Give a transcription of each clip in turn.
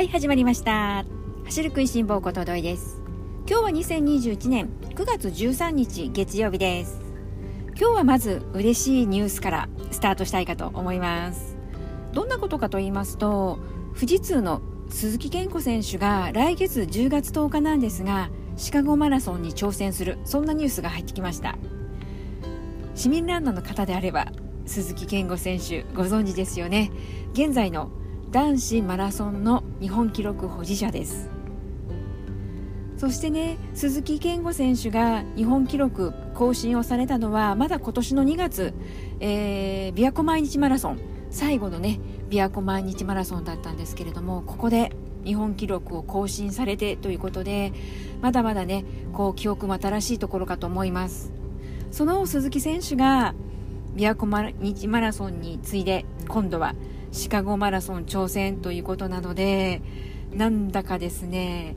はい始まりました。走る食いしん坊ことどいです。今日は2021年9月13日月曜日です。今日はまず嬉しいニュースからスタートしたいかと思います。どんなことかと言いますと富士通の鈴木健吾選手が来月10月10日なんですがシカゴマラソンに挑戦するそんなニュースが入ってきました。市民ランナーの方であれば鈴木健吾選手ご存知ですよね。現在の男子マラソンの日本記録保持者です。そしてね鈴木健吾選手が日本記録更新をされたのはまだ今年の2月、えー、琵琶湖毎日マラソン。最後のね琵琶湖毎日マラソンだったんですけれどもここで日本記録を更新されてということでまだまだねこう記憶も新しいところかと思います。その鈴木選手が琵琶湖毎日マラソンに次いで今度はシカゴマラソン挑戦ということなのでなんだかですね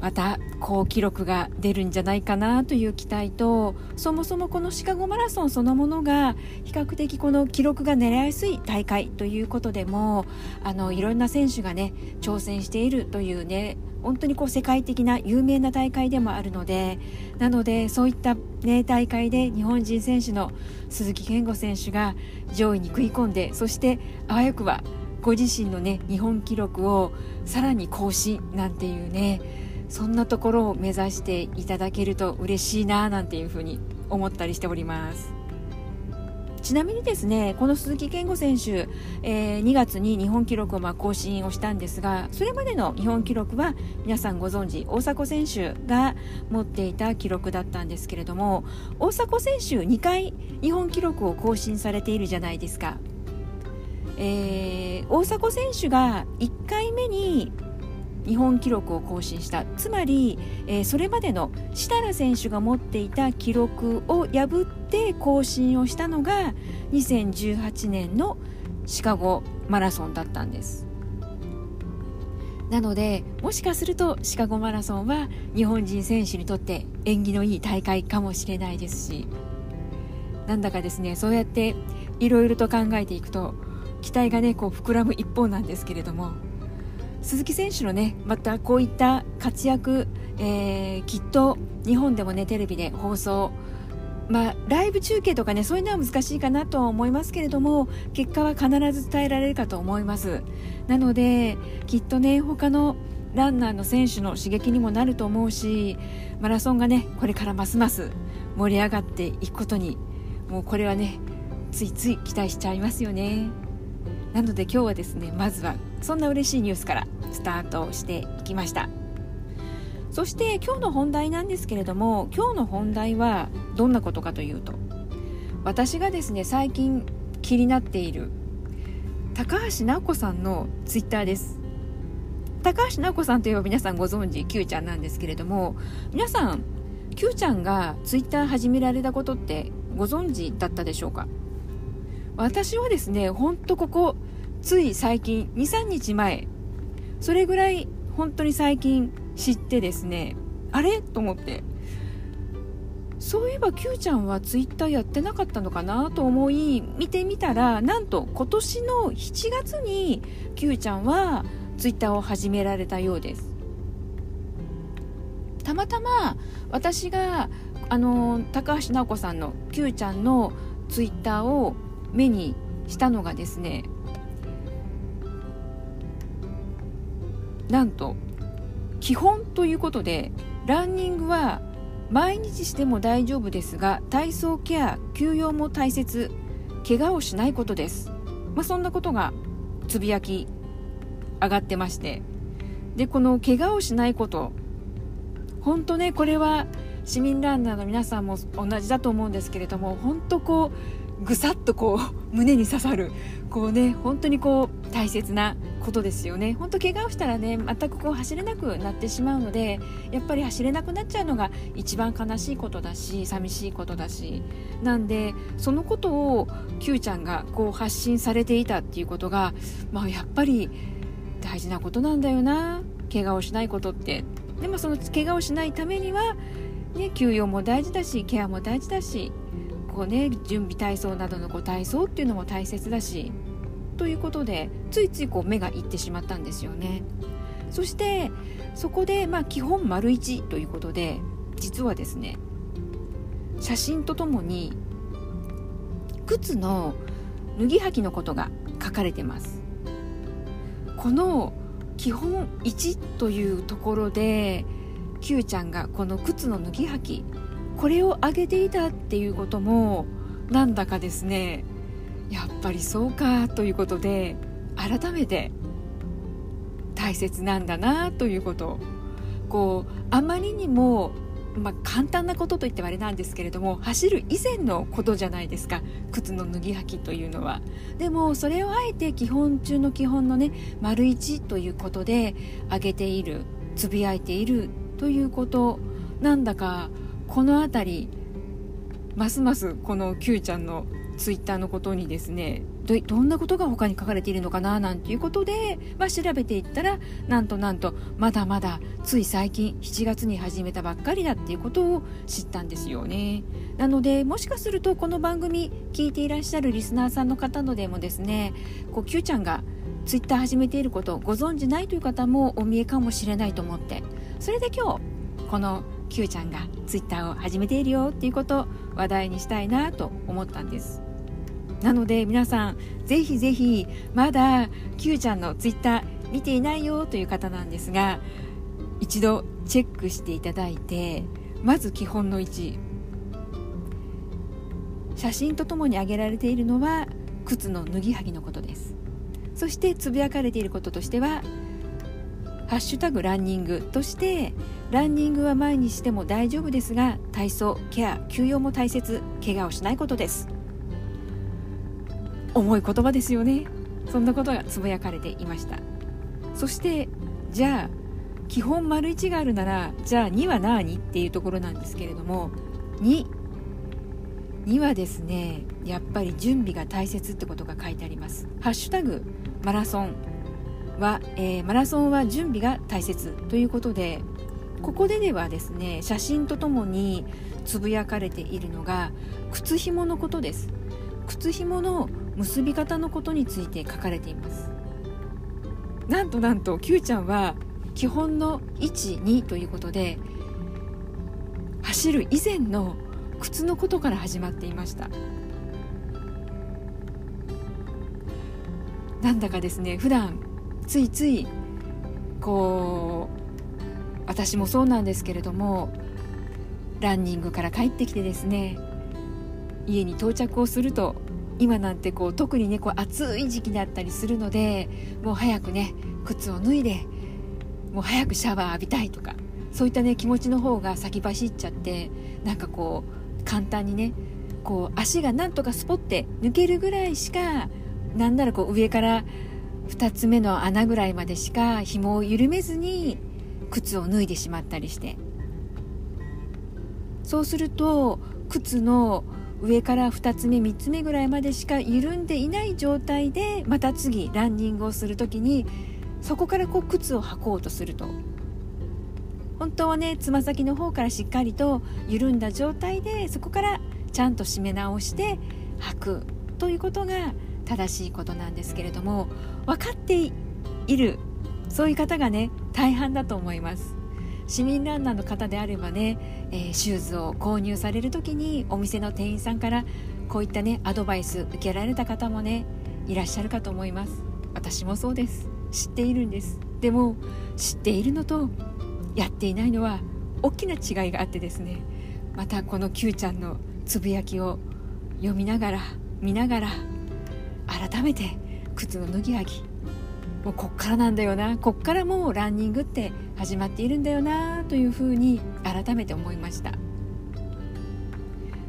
また好記録が出るんじゃないかなという期待とそもそもこのシカゴマラソンそのものが比較的この記録が狙いやすい大会ということでもあのいろんな選手がね挑戦しているというね本当にこう世界的な有名な大会でもあるのでなのでそういった、ね、大会で日本人選手の鈴木健吾選手が上位に食い込んでそしてあわよくばご自身のね日本記録をさらに更新なんていうねそんなところを目指していただけると嬉しいななんていうふうに思ったりしております。ちなみにですねこの鈴木健吾選手、えー、2月に日本記録をま更新をしたんですがそれまでの日本記録は皆さんご存知大迫選手が持っていた記録だったんですけれども大迫選手2回日本記録を更新されているじゃないですか、えー、大迫選手が1回目に日本記録を更新した。つまり、えー、それまでの設楽選手が持っていた記録を破って更新をしたのが2018年のシカゴマラソンだったんです。なのでもしかするとシカゴマラソンは日本人選手にとって縁起のいい大会かもしれないですしなんだかですねそうやっていろいろと考えていくと期待がねこう膨らむ一方なんですけれども。鈴木選手のねまたこういった活躍、えー、きっと日本でもねテレビで放送まあ、ライブ中継とかねそういうのは難しいかなと思いますけれども結果は必ず伝えられるかと思いますなのできっとね他のランナーの選手の刺激にもなると思うしマラソンがねこれからますます盛り上がっていくことにもうこれはねついつい期待しちゃいますよね。なので今日はですねまずはそんな嬉しいニュースからスタートしていきました。そして今日の本題なんですけれども今日の本題はどんなことかというと私がですね最近気になっている高橋直子さんのツイッターです。高橋直子さんといえば皆さんご存知 Q ちゃんなんですけれども皆さん Q ちゃんがツイッター始められたことってご存知だったでしょうか？私はですねほんとここつい最近23日前それぐらい本当に最近知ってですねあれ？と思って。そういえば Q ちゃんはツイッターやってなかったのかな？と思い見てみたらなんと今年の7月に Q ちゃんはツイッターを始められたようです。たまたま私があの高橋直子さんの Q ちゃんのツイッターを目にしたのがですねなんと基本ということでランニングは毎日しても大丈夫ですが体操ケア休養も大切怪我をしないことです、まあ、そんなことがつぶやき上がってまして。でこの怪我をしないこと本当ねこれは市民ランナーの皆さんも同じだと思うんですけれども本当こうぐさっとこう胸に刺さるこうね本当にこう大切なことですよね。本当怪我をしたらね全くこう走れなくなってしまうのでやっぱり走れなくなっちゃうのが一番悲しいことだし寂しいことだし。なんでそのことを Q ちゃんがこう発信されていたっていうことがまあやっぱり大事なことなんだよな。怪我をしないことって。でもその怪我をしないためにはね休養も大事だしケアも大事だしこうね準備体操などのこう体操っていうのも大切だしということでついついこう目がいってしまったんですよね。そしてそこでまあ基本丸一ということで実はですね写真とともに靴の脱ぎ履きのことが書かれてます。この基本1というところで Q ちゃんがこの靴の脱ぎ履きこれを上げていたっていうこともなんだかですねやっぱりそうかということで改めて大切なんだなということこうあまりにもまあ、簡単なことといってはあれなんですけれども走る以前のことじゃないですか靴の脱ぎ履きというのは。でもそれをあえて基本中の基本のね丸一ということで挙げているつぶやいているということなんだかこの辺りますますこの Q ちゃんのツイッターのことにですねどんなことが他に書かれているのかななんていうことで、まあ、調べていったらなんとなんとまだまだつい最近7月に始めたばっかりだっていうことを知ったんですよね。なのでもしかするとこの番組聞いていらっしゃるリスナーさんの方のでもですねこう Q ちゃんがツイッター始めていることをご存じないという方もお見えかもしれないと思ってそれで今日この Q ちゃんがツイッターを始めているよっていうことを話題にしたいなと思ったんです。なので皆さんぜひぜひまだ Q ちゃんのツイッター見ていないよという方なんですが一度チェックしていただいてまず基本の1写真とともに挙げられているのは靴の脱ぎはぎのことです。そしてつぶやかれていることとしては「ハッシュタグランニング」としてランニングは前にしても大丈夫ですが体操ケア休養も大切怪我をしないことです。重い言葉ですよね。そんなことがつぶやかれていました。そしてじゃあ基本丸1があるならじゃあ2は何っていうところなんですけれども2 2はですねやっぱり準備が大切ってことが書いてあります。ハッシュタグマラソン。は、えー、マラソンは準備が大切ということでここでではですね写真とともにつぶやかれているのが靴紐のことです。靴紐の結び方のことについて書かれています。なんとなんと Q ちゃんは基本の12ということで走る以前の靴のことから始まっていました。なんだかですね普段ついついこう私もそうなんですけれどもランニングから帰ってきてですね家に到着をすると今なんてこう特にねこう暑い時期だったりするのでもう早くね靴を脱いでもう早くシャワー浴びたいとかそういったね気持ちの方が先走っちゃってなんかこう簡単にねこう足がなんとかスポって抜けるぐらいしかなんならこう上から2つ目の穴ぐらいまでしか紐を緩めずに靴を脱いでしまったりして。そうすると靴の上から2つ目3つ目ぐらいまでしか緩んでいない状態でまた次ランニングをする時にそこからこう靴を履こうとすると。本当はねつま先の方からしっかりと緩んだ状態でそこからちゃんと締め直して履くということが正しいことなんですけれども分かっているそういう方がね大半だと思います。市民ランナーの方であればね、えー、シューズを購入される時にお店の店員さんからこういったねアドバイス受けられた方もねいらっしゃるかと思います。私もそうです。知っているんです。でも知っているのとやっていないのは大きな違いがあってですね。またこの Q ちゃんのつぶやきを読みながら見ながら改めて靴の脱ぎ履き。もうこっからなんだよな。こっからもうランニングって始まっているんだよな。というふうに改めて思いました。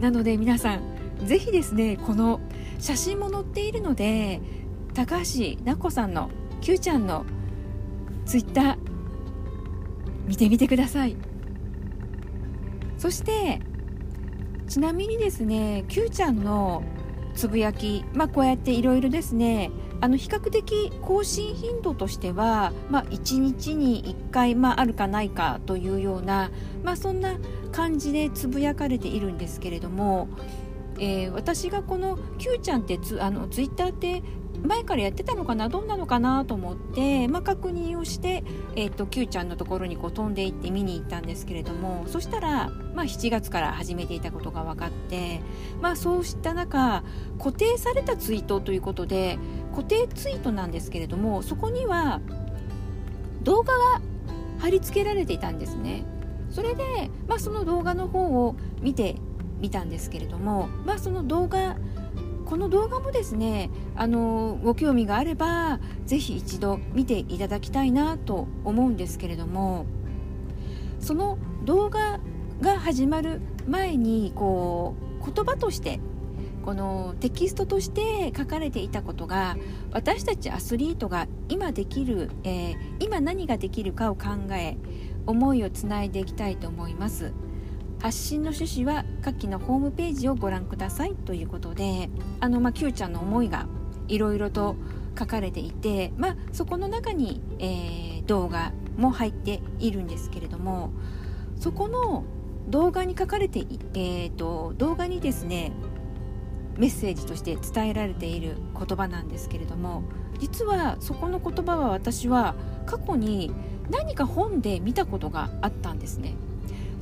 なので皆さん是非ですねこの写真も載っているので高橋奈子さんの Q ちゃんのツイッター見てみてください。そしてちなみにですね Q ちゃんのつぶやき、まあ、こうやっていろいろですねあの比較的更新頻度としては、まあ、1日に1回、まあ、あるかないかというような、まあ、そんな感じでつぶやかれているんですけれどもえー、私がこの Q ちゃんってツあのツイッターって前からやってたのかなどうなのかなと思って、まあ、確認をして、えーと、Q ちゃんのところにこう飛んでいって見に行ったんですけれどもそしたら、まあ、7月から始めていたことが分かって、まあ、そうした中固定されたツイートということで固定ツイートなんですけれどもそこには動画が貼り付けられていたんですね。それで、まあ、その動画の方を見てみたんですけれども、まあ、その動画この動画もですねあのご興味があればぜひ一度見ていただきたいなと思うんですけれどもその動画が始まる前にこう言葉としてこのテキストとして書かれていたことが私たちアスリートが今できる、えー、今何ができるかを考え思いをつないでいきたいと思います。発信の趣旨は下記のホームページをご覧くださいということであの、まあ、Q ちゃんの思いがいろいろと書かれていて、まあ、そこの中に、えー、動画も入っているんですけれどもそこの動画に書かれて、えーと、動画にですねメッセージとして伝えられている言葉なんですけれども実はそこの言葉は私は過去に何か本で見たことがあったんですね。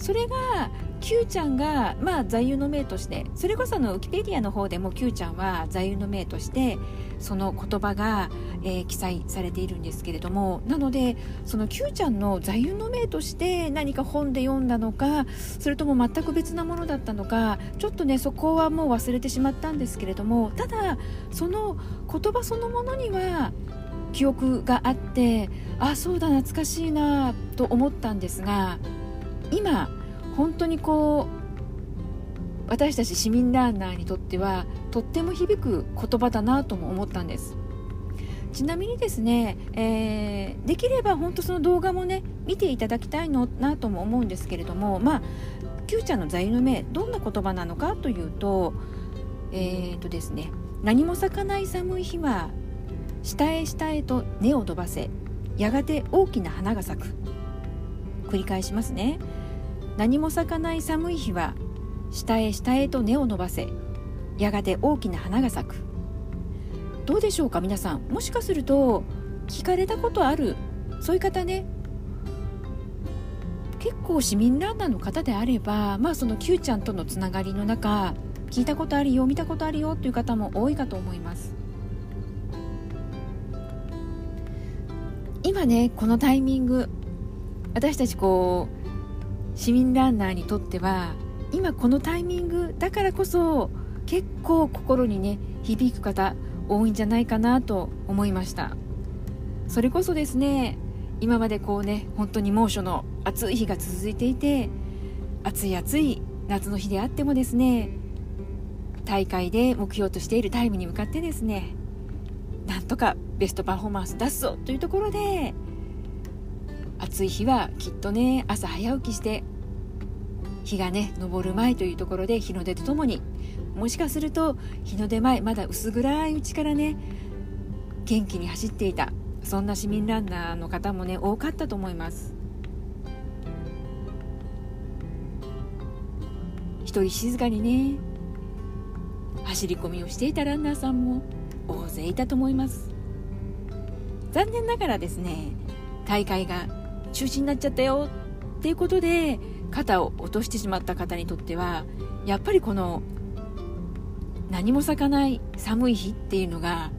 それが Q ちゃんが、まあ、座右の銘としてそれこそのウィキペディアの方でも Q ちゃんは座右の銘としてその言葉が、えー、記載されているんですけれどもなのでその Q ちゃんの座右の銘として何か本で読んだのかそれとも全く別なものだったのかちょっとねそこはもう忘れてしまったんですけれどもただその言葉そのものには記憶があってあそうだ懐かしいなと思ったんですが今本当にこう私たち市民ランナーにとってはとっても響く言葉だなとも思ったんです。ちなみにですね、えー、できれば本当その動画もね見ていただきたいのなとも思うんですけれどもまあ Q ちゃんの座右の銘どんな言葉なのかというとえー、とですね何も咲かない寒い日は下へ下へと根を伸ばせやがて大きな花が咲く。繰り返しますね。何も咲かない寒い日は下へ下へと根を伸ばせやがて大きな花が咲く。どうでしょうか皆さん。もしかすると聞かれたことある？そういう方ね。結構市民ランナーの方であればまあその Q ちゃんとのつながりの中聞いたことあるよ見たことあるよという方も多いかと思います。今ねこのタイミング私たちこう市民ランナーにとっては今このタイミングだからこそ結構心にね響く方多いんじゃないかなと思いました。それこそですね今までこうね本当に猛暑の暑い日が続いていて暑い暑い夏の日であってもですね大会で目標としているタイムに向かってですねなんとかベストパフォーマンス出すぞというところで暑い日はきっとね朝早起きして日がね昇る前というところで日の出とともにもしかすると日の出前まだ薄暗いうちからね元気に走っていたそんな市民ランナーの方もね多かったと思います。一人静かにね走り込みをしていたランナーさんも大勢いたと思います。残念ながらですね大会が中止になっちゃったよ。っていうことで肩を落としてしまった方にとってはやっぱりこの何も咲かない寒い日っていうのが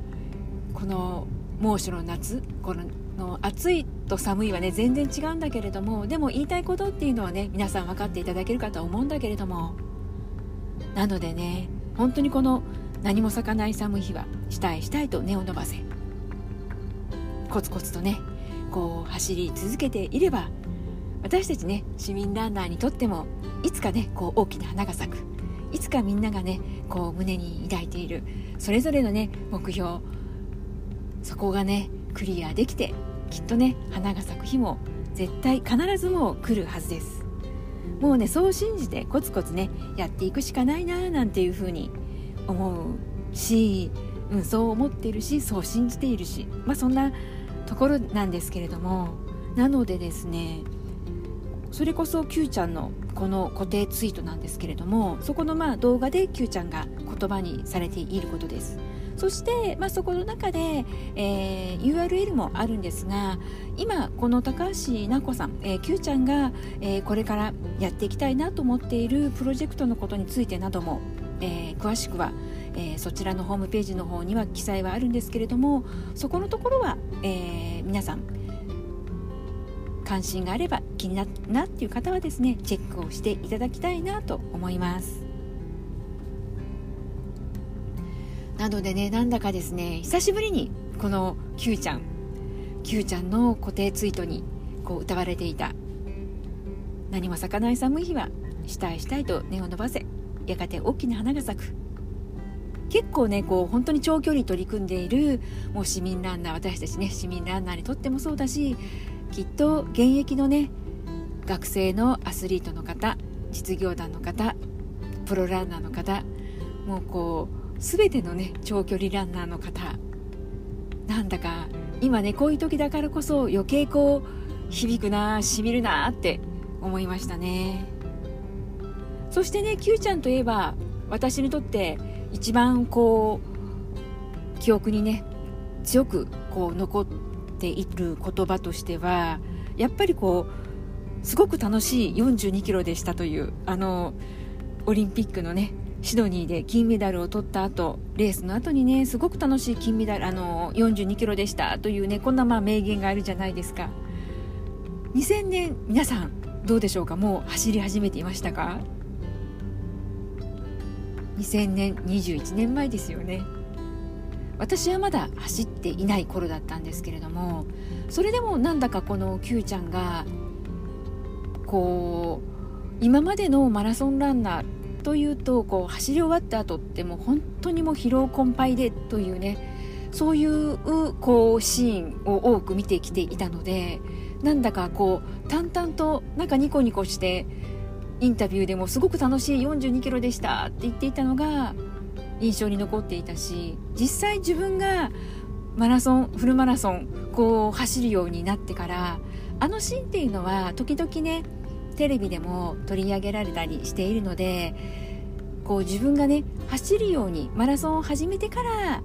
この猛暑の夏この暑いと寒いはね全然違うんだけれどもでも言いたいことっていうのはね皆さん分かっていただけるかとは思うんだけれどもなのでね本当にこの何も咲かない寒い日はしたいしたいと根を伸ばせ。コツコツとねこう走り続けていれば私たちね市民ランナーにとってもいつかねこう大きな花が咲くいつかみんながねこう胸に抱いているそれぞれのね目標そこがねクリアできてきっとね花が咲く日も絶対必ずもう来るはずです。もうねそう信じてコツコツねやっていくしかないななんていうふうに思うし、うん、そう思っているしそう信じているしまあそんなところなんですけれどもなのでですねそれこそ Q ちゃんのこの固定ツイートなんですけれどもそこのまあ動画で Q ちゃんが言葉にされていることです。そして、まあ、そこの中で、えー、URL もあるんですが今この高橋奈子さん、えー、Q ちゃんが、えー、これからやっていきたいなと思っているプロジェクトのことについてなども、えー、詳しくは、えー、そちらのホームページの方には記載はあるんですけれどもそこのところは、えー、皆さん関心があれば気になったなっていう方はですねチェックをしていただきたいなと思います。なのでねなんだかですね久しぶりにこの Q ちゃん Q ちゃんの固定ツイートにこう歌われていた何も咲かない寒い日はしたいしたいと根を伸ばせやがて大きな花が咲く結構ねこう本当に長距離取り組んでいるもう市民ランナー私たちね市民ランナーにとってもそうだしきっと現役のね学生のアスリートの方実業団の方プロランナーの方もうこう全てのね長距離ランナーの方なんだか今ねこういう時だからこそ余計こう響くなしみるなって思いましたね。そしてね Q ちゃんといえば私にとって一番こう記憶にね強くこう残っている言葉としてはやっぱりこうすごく楽しい42キロでしたというあのオリンピックのねシドニーで金メダルを取った後レースの後にねすごく楽しい金メダルあの42キロでしたというねこんなまあ名言があるじゃないですか。2000年皆さんどうでしょうか？もう走り始めていましたか？2000年21年前ですよね。私はまだ走っていない頃だったんですけれどもそれでもなんだかこの Q ちゃんがこう今までのマラソンランナーというとこう走り終わった後ってもう本当にもう疲労困憊でというねそういうこうシーンを多く見てきていたのでなんだかこう淡々となんかニコニコしてインタビューでもすごく楽しい42キロでしたって言っていたのが印象に残っていたし実際自分がマラソンフルマラソンこう走るようになってからあのシーンっていうのは時々ねテレビでも取り上げられたりしているのでこう自分がね走るようにマラソンを始めてから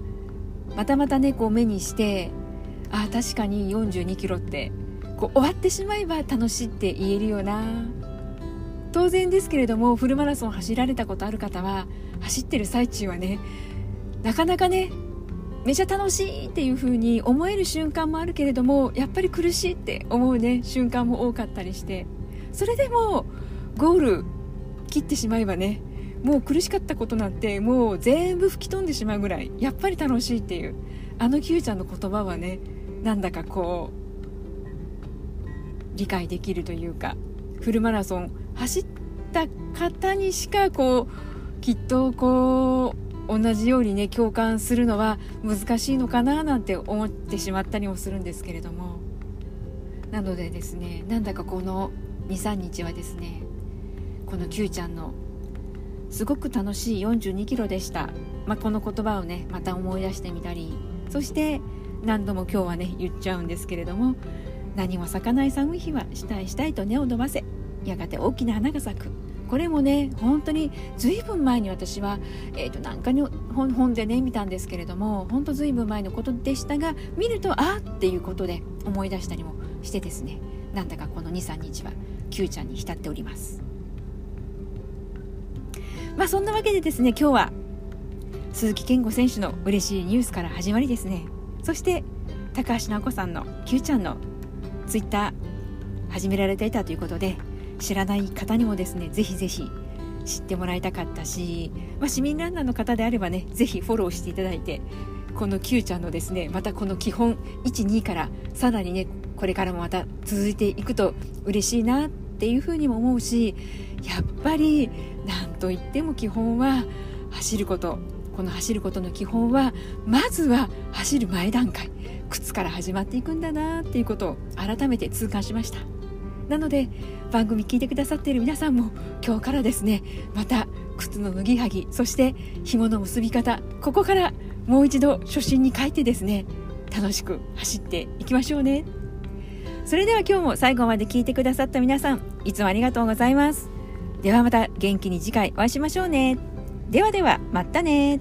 またまたねこう目にしてあ確かに42キロってこう終わってしまえば楽しいって言えるよな。当然ですけれどもフルマラソン走られたことある方は走ってる最中はねなかなかねめちゃ楽しいっていう風に思える瞬間もあるけれどもやっぱり苦しいって思うね瞬間も多かったりして。それでもゴール切ってしまえばねもう苦しかったことなんてもう全部吹き飛んでしまうぐらいやっぱり楽しいっていうあの Q ちゃんの言葉はねなんだかこう理解できるというかフルマラソン走った方にしかこうきっとこう同じようにね共感するのは難しいのかななんて思ってしまったりもするんですけれども。なのでですねなんだかこの23日はですねこの Q ちゃんのすごく楽しい42キロでした、まあ、この言葉をねまた思い出してみたりそして何度も今日はね言っちゃうんですけれども何も咲かない寒い日はしたいしたいと根を伸ばせ。やがて大きな花が咲く。これもね本当にずいぶん前に私は、えーと、なんかに本本でね見たんですけれども本当ずいぶん前のことでしたが見るとあっていうことで思い出したりもしてですね。なんだかこの23日は Q ちゃんに浸っております。まあそんなわけでですね今日は鈴木健吾選手の嬉しいニュースから始まりですね。そして高橋直子さんの Q ちゃんのツイッター始められていたということで知らない方にもですねぜひぜひ知ってもらいたかったし、まあ、市民ランナーの方であればねぜひフォローしていただいてこの Q ちゃんのですねまたこの基本12からさらにねこれからもまた続いていくと嬉しいなっていうふうにも思うしやっぱり何といっても基本は走ることこの走ることの基本はまずは走る前段階靴から始まっていくんだなっていうことを改めて痛感しました。なので番組聞いてくださっている皆さんも今日からですねまた靴の脱ぎはぎそして紐の結び方ここからもう一度初心に帰ってですね楽しく走っていきましょうね。それでは今日も最後まで聞いてくださった皆さんいつもありがとうございます。ではまた元気に次回お会いしましょうね。ではではまたね。